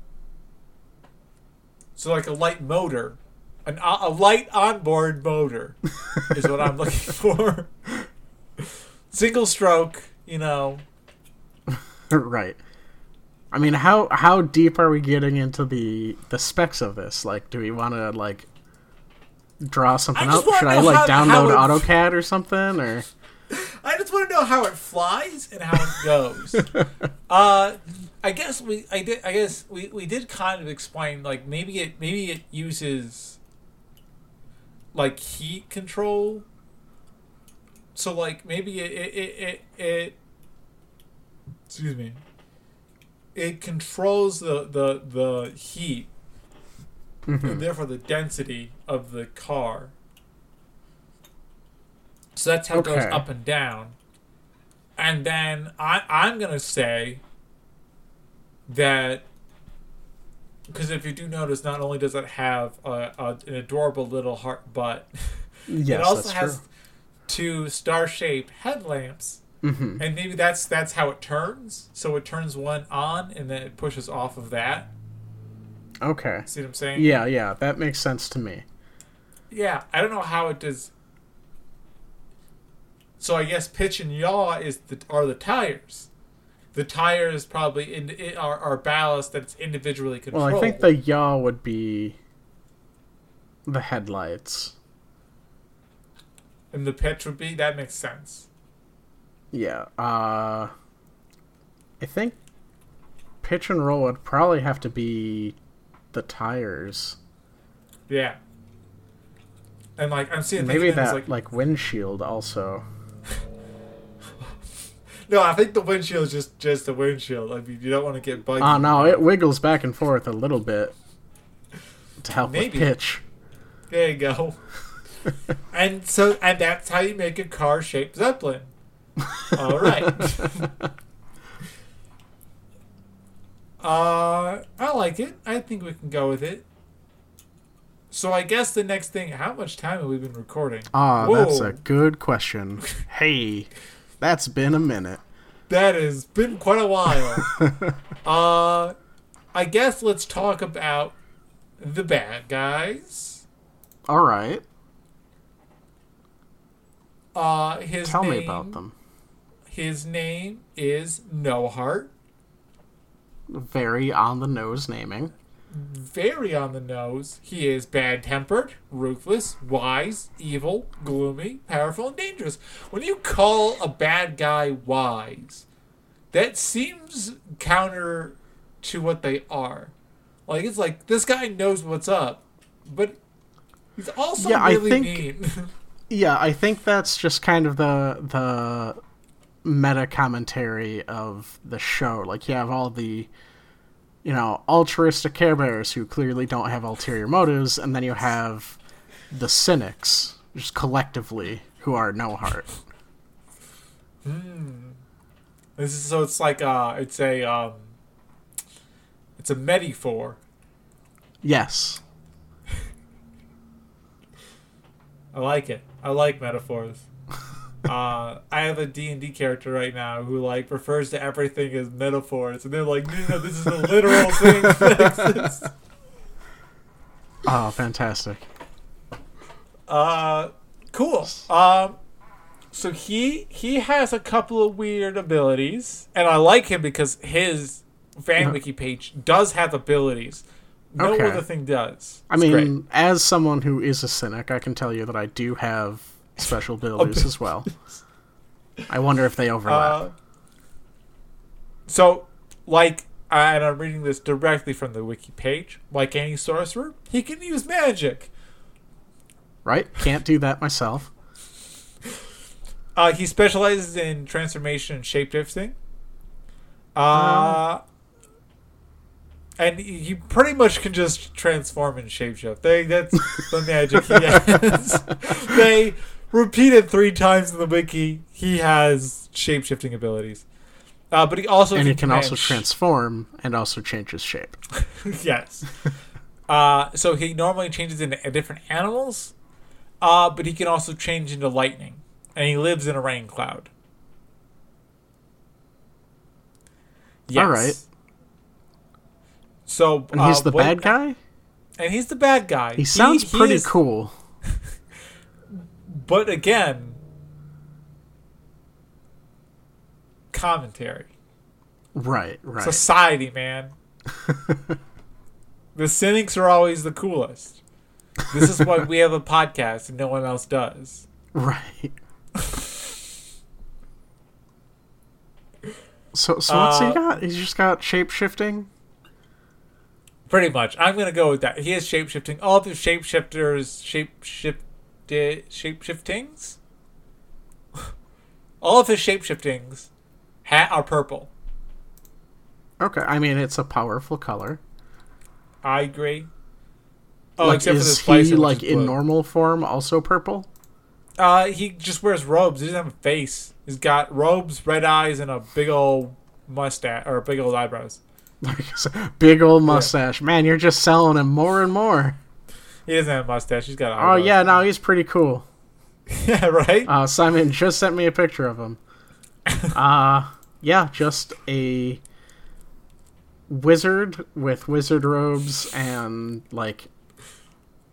So like a light motor, an a light onboard motor is what I'm looking <laughs> for. Single stroke, you know. right. I mean, how how deep are we getting into the the specs of this? Like, do we want to like draw something I just out? wanna Should I like how- download how it- AutoCAD or something? Or <laughs> I just want to know how it flies and how it goes. <laughs> uh, I guess we, I did, I guess we, we did kind of explain like maybe it, maybe it uses like heat control. So like maybe it, it, it, it, it excuse me. It controls the the the heat Mhm. and therefore the density of the car. So that's how it goes up and down. And then I, I'm going to say that because if you do notice, not only does it have a, a, an adorable little heart butt, <laughs> yes, it also has true. two star shaped headlamps Mm-hmm. and maybe that's that's how it turns. So it turns one on, and then it pushes off of that. Okay. See what I'm saying? Yeah, yeah, that makes sense to me. Yeah, I don't know how it does. So I guess pitch and yaw is the are the tires. The tires probably in, in are, are ballast that's individually controlled. Well. I think the yaw would be the headlights. and the pitch would be that makes sense. Yeah. Uh I think pitch and roll would probably have to be the tires. Yeah. And like I'm seeing Maybe that like, like windshield also. No, I think the windshield is just just a windshield. I mean, you don't want to get buggy. Oh no, it wiggles back and forth a little bit to help Maybe. with pitch. There you go. <laughs> and so and that's how you make a car shaped zeppelin. All right. <laughs> uh, I like it. I think we can go with it. So I guess the next thing, how much time have we been recording? Ah, that's a good question. <laughs> hey, that's been a minute. That has been quite a while. <laughs> uh, I guess let's talk about the bad guys. All right, Uh, his tell name, me about them. His name is No Heart. Very on the nose naming. Very on the nose. He is bad tempered, ruthless, wise, evil, gloomy, powerful, and dangerous. When you call a bad guy wise, that seems counter to what they are. Like it's like this guy knows what's up, but he's also Yeah, I think- mean. <laughs> Yeah, I think that's just kind of the the meta commentary of the show. Like you have all the you know, altruistic Care Bears who clearly don't have ulterior motives, and then you have the cynics, just collectively, who are no heart. this is so it's like uh it's a um it's a metaphor. Yes. <laughs> I like it. I like metaphors. <laughs> uh, I have a D&D character right now who like refers to everything as metaphors, and they're like, no, no, this is a literal <laughs> thing that exists. Oh, fantastic. Uh, cool. Um, so he he has a couple of weird abilities, and I like him because his fan wiki page does have abilities. No Okay. other thing does. I It's mean, great. as someone who is a cynic, I can tell you that I do have special <laughs> abilities as well. I wonder if they overlap. Uh, so, like, and I'm reading this directly from the wiki page. Like any sorcerer, he can use magic. right? Can't do that myself. Uh, he specializes in transformation and shapeshifting. Uh, and he he pretty much can just transform and shapeshift. They, that's the magic he <laughs> has. they repeat it three times in the wiki. He has shapeshifting abilities. Uh, but he also and he can also transform and also change his shape. <laughs> yes. Uh, so he normally changes into different animals, uh, but he can also change into lightning, and he lives in a rain cloud. Yes. All right. So And he's uh, the bad guy? and he's the bad guy. He sounds he pretty is- cool. But again, commentary, Right, right. society, man. <laughs> the cynics are always the coolest. This is why we have a podcast and no one else does. right. So, so what's he Uh, got? He's just got shape shifting. Pretty much. I'm gonna go with that. He is shape shifting. All the shapeshifters shapeshift shapeshiftings. <laughs> All of his shapeshiftings ha- are purple. Okay, I mean it's a powerful color. I agree. Oh, like, except is the splicer, he like in blue. normal form also purple? Uh, he just wears robes. He doesn't have a face. He's got robes, red eyes, and a big old mustache or big old eyebrows. <laughs> Like <laughs> big old mustache. Man, you're just selling him more and more. He doesn't have a mustache. He's got. A Oh yeah, no, he's pretty cool. <laughs> yeah, right. Uh, Simon just sent me a picture of him. <laughs> uh yeah, just a wizard with wizard robes and like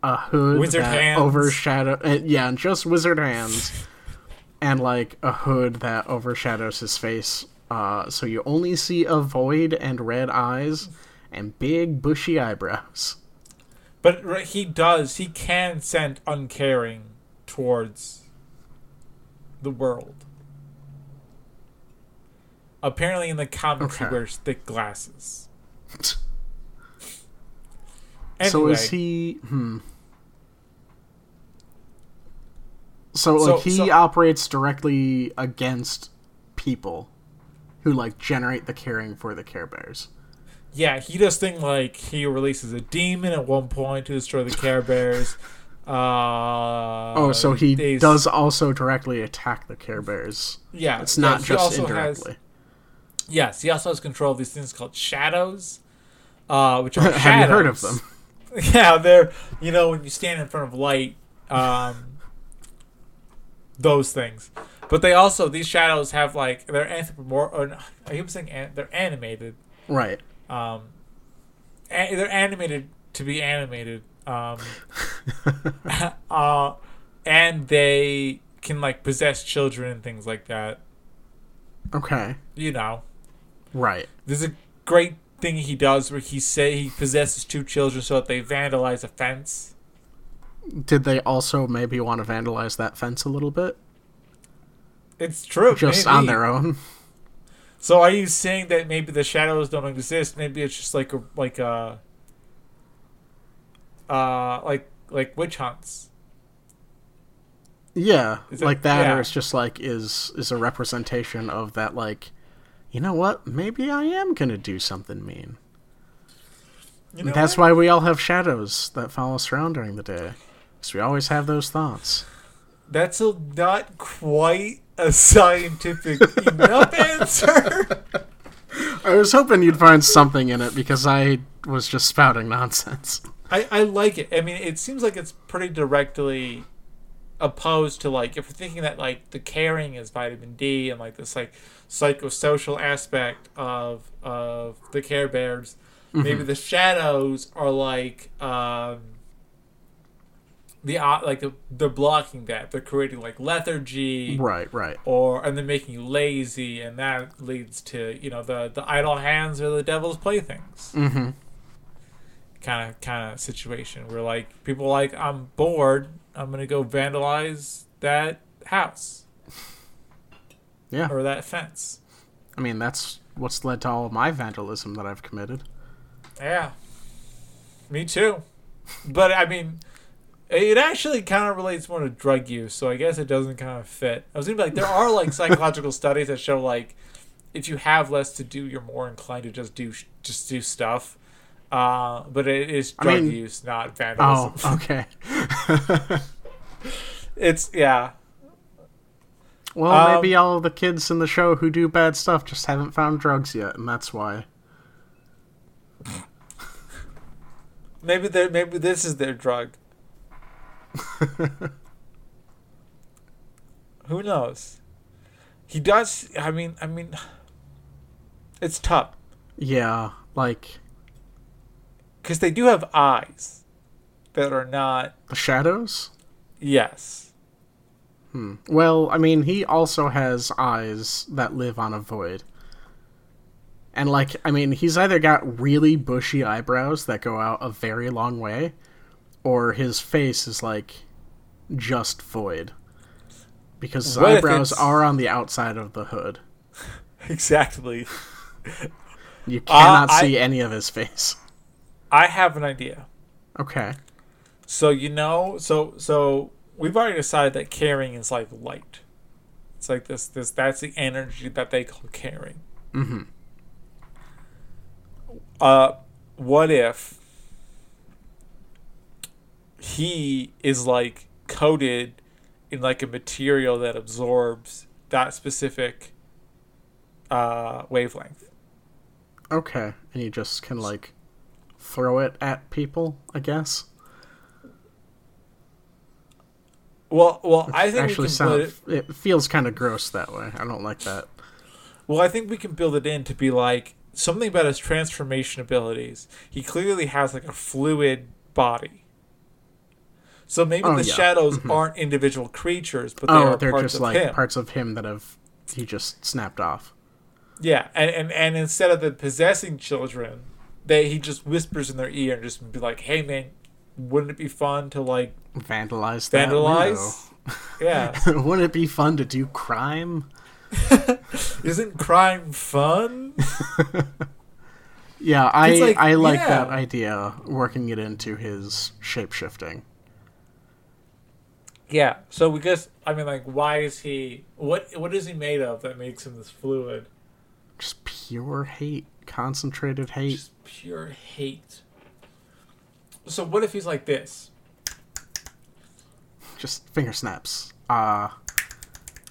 a hood Wizard that hands. overshadow uh, yeah, and just wizard hands <laughs> and like a hood that overshadows his face. Uh so you only see a void and red eyes and big bushy eyebrows. But he does. He can send uncaring towards the world. Apparently, in the comics, he wears thick glasses. <laughs> So is he? Hmm. So, So- like he so- operates directly against people who like generate the caring for the Care Bears. Yeah, he does thing like he releases a demon at one point to destroy the Care Bears. <laughs> Uh, oh, so he they- does also directly attack the Care Bears. Yeah, It's not yeah, just indirectly. Has, yes, he also has control of these things called shadows, uh, which <laughs> are Have you heard of them? <laughs> Yeah, they're you know when you stand in front of light, um, those things. But they also these shadows have like they're anthropomorph. Or, no, I keep saying an, they're animated. Right. Um, a- they're animated to be animated. Um, <laughs> uh, and they can like possess children and things like that. Okay. You know, Right. there's a great thing he does where he say he possesses two children so that they vandalize a fence. Did they also maybe want to vandalize that fence a little bit, It's true. just maybe. on their own? So are you saying that maybe the shadows don't exist? Maybe it's just like a like a uh like like witch hunts. Yeah, it- like that, yeah. or it's just like is is a representation of that. Like, you know what? Maybe I am gonna do something mean. You know That's what? why we all have shadows that follow us around during the day, because we always have those thoughts. That's a, not quite a scientific enough answer. I was hoping you'd find something in it because I was just spouting nonsense. I, I like it. I mean, it seems like it's pretty directly opposed to like if we're thinking that like the caring is vitamin D and like this like psychosocial aspect of of the Care Bears, maybe the shadows are like um the uh, like the, they're blocking that. They're creating like lethargy Right, right. or and they're making you lazy and that leads to you know the the idle hands are the devil's playthings Mm-hmm. kind of kind of situation where like people are like i'm bored i'm gonna go vandalize that house Yeah. or that fence I mean, that's what's led to all of my vandalism that I've committed. yeah me too but i mean it actually kind of relates more to drug use so i guess it doesn't kind of fit i was gonna be like there are like psychological studies that show like if you have less to do you're more inclined to just do just do stuff uh, but it is I drug mean- use not vandalism. Oh, okay. <laughs> it's yeah Well, Um, maybe all the kids in the show who do bad stuff just haven't found drugs yet, and that's why. maybe they maybe this is their drug <laughs> Who knows? He does. I mean, I mean, <sighs> it's tough Yeah, like because they do have eyes that are not. the shadows. Yes. Hmm. Well, I mean, he also has eyes that live on a void. And like, I mean, he's either got really bushy eyebrows that go out a very long way, or his face is like just void. Because his What eyebrows are on the outside of the hood. <laughs> Exactly. You cannot I- see any of his face. I have an idea. Okay. So you know, so so we've already decided that caring is like light. It's like this this that's the energy that they call caring. Mm-hmm. Uh, what if he is like coated in like a material that absorbs that specific uh, wavelength? Okay. And you just can like throw it at people, I guess. Well, well, I think Actually, we can sound, it. it feels kind of gross that way. I don't like that. Well, I think we can build it in to be like something about his transformation abilities. He clearly has like a fluid body. So maybe Oh, the yeah. shadows mm-hmm. aren't individual creatures, but they oh, are they're parts just of like him. parts of him that have he just snapped off. Yeah, and, and and instead of the possessing children, they he just whispers in their ear and just be like, "Hey man, wouldn't it be fun to like Vandalize that vandalize?" Yeah. <laughs> Wouldn't it be fun to do crime? <laughs> isn't crime fun? <laughs> Yeah, I like- I like yeah. that idea, working it into his shape shifting. Yeah. So we guess I mean like, why is he? What what is he made of that makes him this fluid? Just pure hate, concentrated hate. Just pure hate. So what if he's like this? Just finger snaps. Uh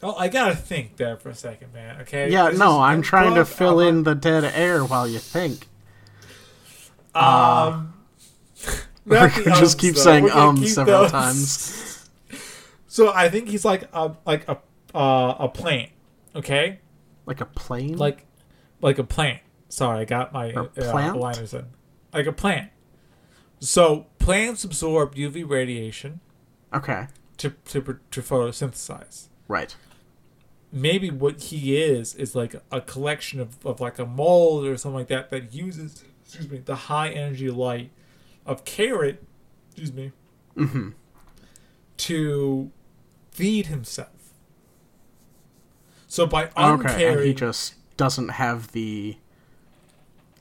Oh, I gotta think there for a second, man. Okay. yeah, This no, I'm trying to fill I'm- in the dead air while you think. Um. <laughs> We're not the gonna just keep saying um keep several those. times. <laughs> So I think he's like a like a uh, a plant. Okay. Like a plane? Like like a plant. Sorry, I got my uh, plant? liners in. Like a plant. So plants absorb UV radiation Okay. to to to photosynthesize. Right. Maybe what he is is like a collection of, of like a mold or something like that that uses excuse me the high energy light of carrot excuse me Mhm. to feed himself. So by Okay, and he just doesn't have the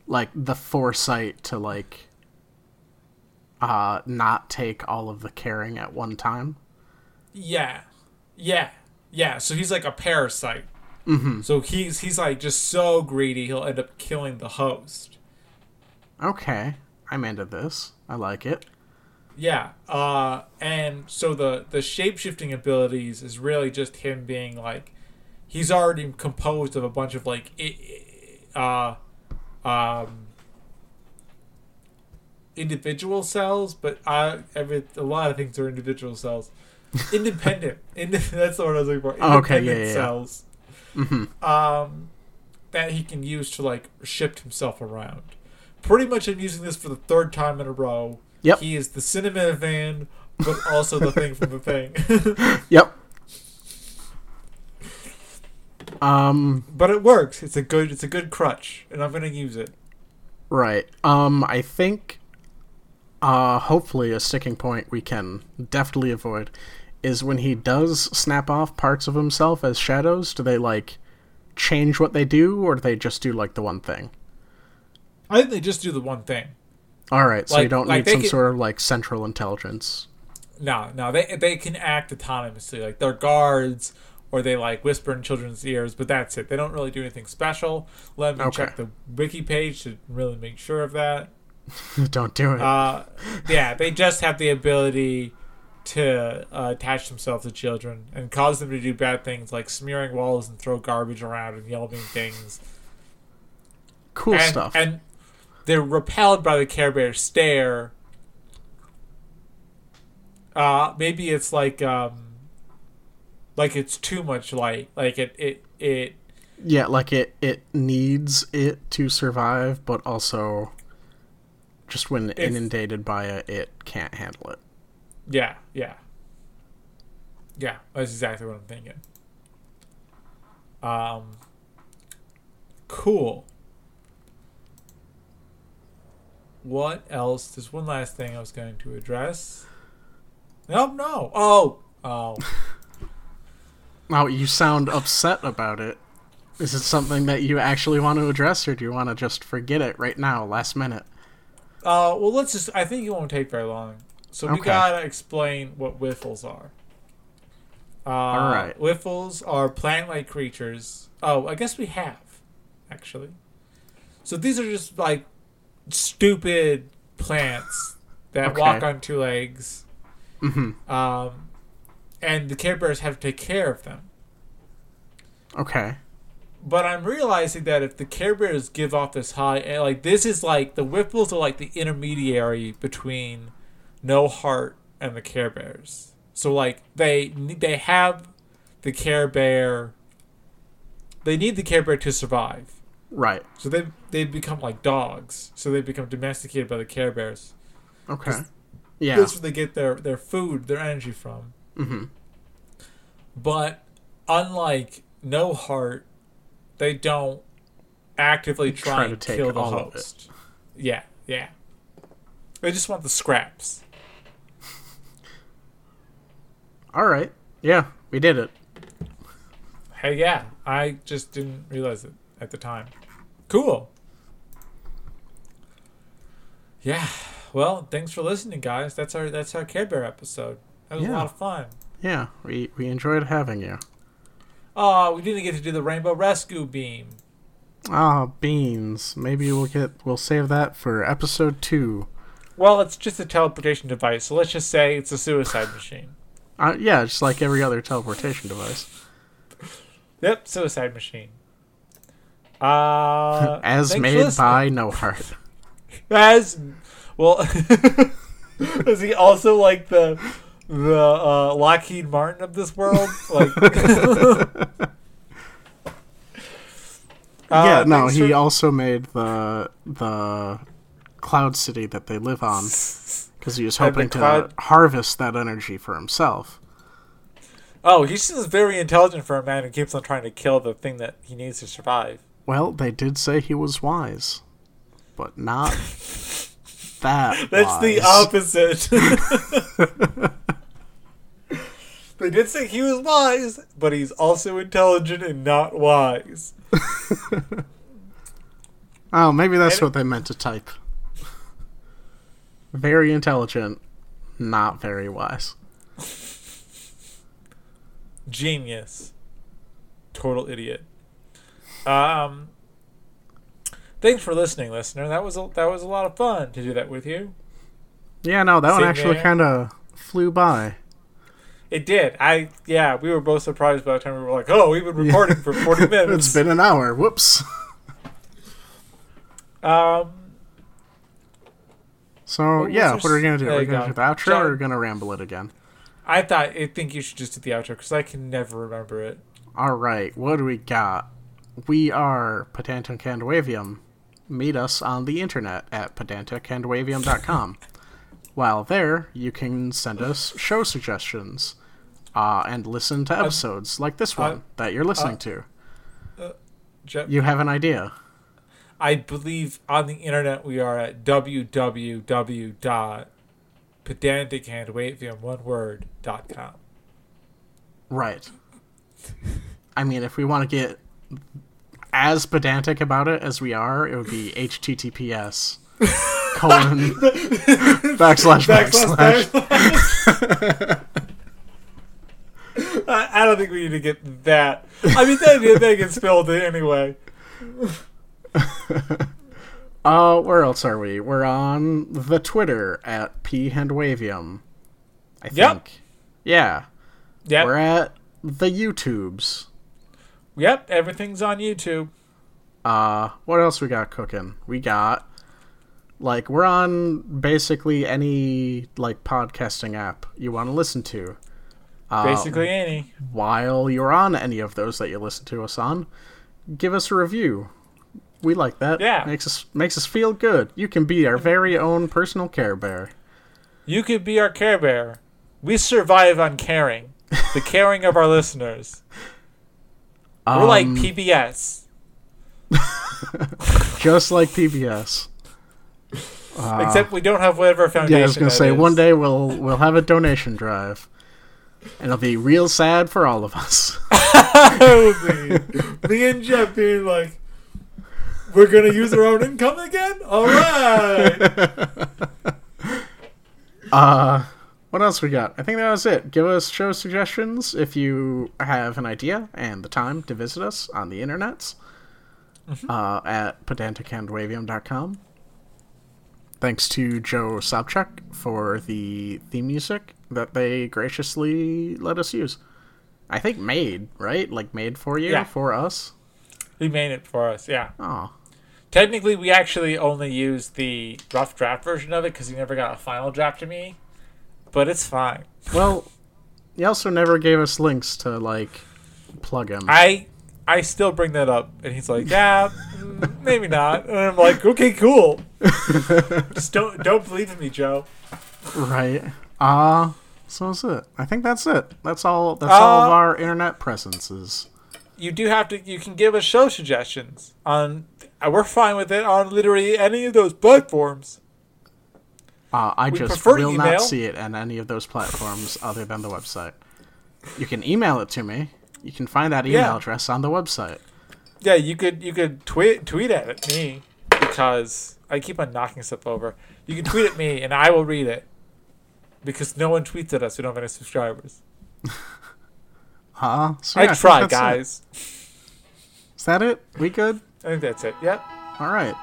like the foresight to like uh not take all of the caring at one time. yeah, yeah, yeah. So he's like a parasite. Mhm. So he's he's like just so greedy he'll end up killing the host. Okay. I'm into this. I like it. Yeah, uh, and so the the shape shifting abilities is really just him being like, he's already composed of a bunch of like, uh, um, individual cells, but I every a lot of things are individual cells, independent. <laughs> Ind- that's the word I was looking for. Okay, Independent yeah, yeah, yeah. cells. Um, that he can use to like shift himself around. Pretty much, I'm using this for the third time in a row. Yep. He is the cinema van, but also the thing from the thing. <laughs> Yep. Um but it works. It's a good. It's a good crutch, and I'm gonna use it. Right. Um, I think, uh, hopefully a sticking point we can definitely avoid is when he does snap off parts of himself as shadows. Do they like change what they do, or do they just do like the one thing? I think they just do the one thing. All right, so you don't like need some can- sort of like central intelligence. No, no, they they can act autonomously. Like they're guards, or they like whisper in children's ears. But that's it. They don't really do anything special. Let me Okay. check the wiki page to really make sure of that. <laughs> don't do it. Uh, yeah, they just have the ability to uh, attach themselves to children and cause them to do bad things like smearing walls and throw garbage around and yelling things. cool and, stuff. And they're repelled by the Care Bear stare. Uh, maybe it's like um, like it's too much light. Like it it it yeah, like it it needs it to survive, but also just when inundated by it, it can't handle it. yeah yeah yeah. That's exactly what I'm thinking. Um. Cool. What else? There's one last thing I was going to address. Nope, no. Oh, oh. <laughs> Now you sound upset about it. Is it something that you actually want to address, or do you want to just forget it right now, last minute? Uh, well, let's just. I think it won't take very long. So we Okay. gotta explain what whiffles are. Uh, All right. Whiffles are plant-like creatures. Oh, I guess we have, actually. So these are just like stupid plants that Okay. walk on two legs. Mm-hmm. Um, and the Care Bears have to take care of them. Okay. But I'm realizing that if the Care Bears give off this high, eh, like this is like the Whipples are like the intermediary between No Heart and the Care Bears. So like they they have the Care Bear they need the Care Bear to survive. Right. So they they become like dogs. So they become domesticated by the Care Bears. Okay. Yeah. That's where they get their their food, their energy from. Mm-hmm. But unlike No Heart, they don't actively try, Try to kill the all of it. host. Yeah, yeah. They just want the scraps. All right. Yeah, we did it. Hey, yeah, I just didn't realize it at the time. Cool. Yeah. Well, thanks for listening, guys. That's our that's our Care Bear episode. That was a lot of fun. Yeah, we we enjoyed having you. Oh, we didn't get to do the Rainbow Rescue Beam. Ah, beans. Maybe we'll get we'll save that for episode two. Well, it's just a teleportation device, so let's just say it's a suicide machine. Uh, yeah, just like every other teleportation device. Yep, suicide machine. Uh, <laughs> As made by No Heart. <laughs> as well. <laughs> is he also like the the uh, Lockheed Martin of this world? Like, yeah, Uh, no, he for- also made the the cloud city that they live on because he was hoping to cloud- harvest that energy for himself. Oh, he's just very intelligent for a man who keeps on trying to kill the thing that he needs to survive. Well, they did say he was wise, but not <laughs> that. That's the opposite. <laughs> <laughs> they did say he was wise, but he's also intelligent and not wise. Oh, maybe that's And- what they meant to type. Very intelligent, not very wise. Genius. Total idiot. Um Thanks for listening, listener. That was a, that was a lot of fun to do that with you. Yeah, no, that one actually kind of flew by. It did. I yeah, we were both surprised by the time we were like, "Oh, we've been recording for 40 <laughs> minutes." It's been an hour. Whoops. um So What yeah, what are we gonna do? Are we gonna go. do the outro, John- or are we gonna ramble it again? I thought I think you should just do the outro cuz I can never remember it. All right, what do we got? We are Pedantic Handwavium. Meet us on the internet at pedantichandwavium.com. <laughs> While there, you can send us show suggestions uh, and listen to episodes like this one that you're listening to. Je- You have an idea. I believe on the internet we are at www.pedantichandwaveum1word.com. Right. I mean, if we want to get as pedantic about it as we are, it would be HTTPS <laughs> colon <laughs> backslash backslash. <laughs> I, I don't think we need to get that. I mean, they, they can spell it anyway. Uh, where else are we? We're on the Twitter at p phandwavium. I think. Yep. Yeah. Yep. We're at the YouTubes. Yep. Everything's on YouTube. Uh, what else we got cooking? We got like we're on basically any like podcasting app you want to listen to. Uh, Basically, any. while you're on any of those that you listen to us on, give us a review. We like that. Yeah. makes us makes us feel good. You can be our very own personal Care Bear. You could be our Care Bear. We survive on caring. The caring of our listeners. <laughs> We're like Um, PBS. <laughs> just like PBS. Uh, <laughs> Except we don't have whatever foundation. yeah, I was gonna say is. one day we'll we'll have a donation drive, and it'll be real sad for all of us. <laughs> me and Jeff being like, we're gonna use our own income again. All right. Uh, what else we got? I think that was it. Give us show suggestions if you have an idea and the time to visit us on the internets uh, at pedantichandwavium.com. Thanks to Joe Sobchuk for the theme music that they graciously let us use. I think made, right? Like made for you, Yeah. for us. he made it for us. Yeah. Oh, Technically, we actually only used the rough draft version of it because he never got a final draft to me. But it's fine. well, he also never gave us links to like plug him. I I still bring that up, and he's like, "Yeah, mm, maybe not." And I'm like, "Okay, cool. <laughs> Just don't don't believe in me, Joe." Right. Uh so that's it. I think that's it. That's all that's all of Uh, our internet presences. You do have to. You can give us show suggestions on. uh, We're fine with it on literally any of those platforms. Uh, I We just will email. not see it on any of those platforms other than the website. You can email it to me. You can find that email Yeah. address on the website. Yeah, you could you could tweet tweet at it, me because I keep on knocking stuff over. You can tweet at me and I will read it because no one tweets at us. We don't have any subscribers. <laughs> huh? so yeah, I think try, guys. Is that it? We good? I think that's it. Yep. All right.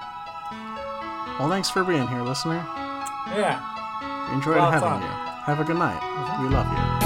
Well, thanks for being here, listener. Yeah. Enjoyed Well having done. you. Have a good night. We love you.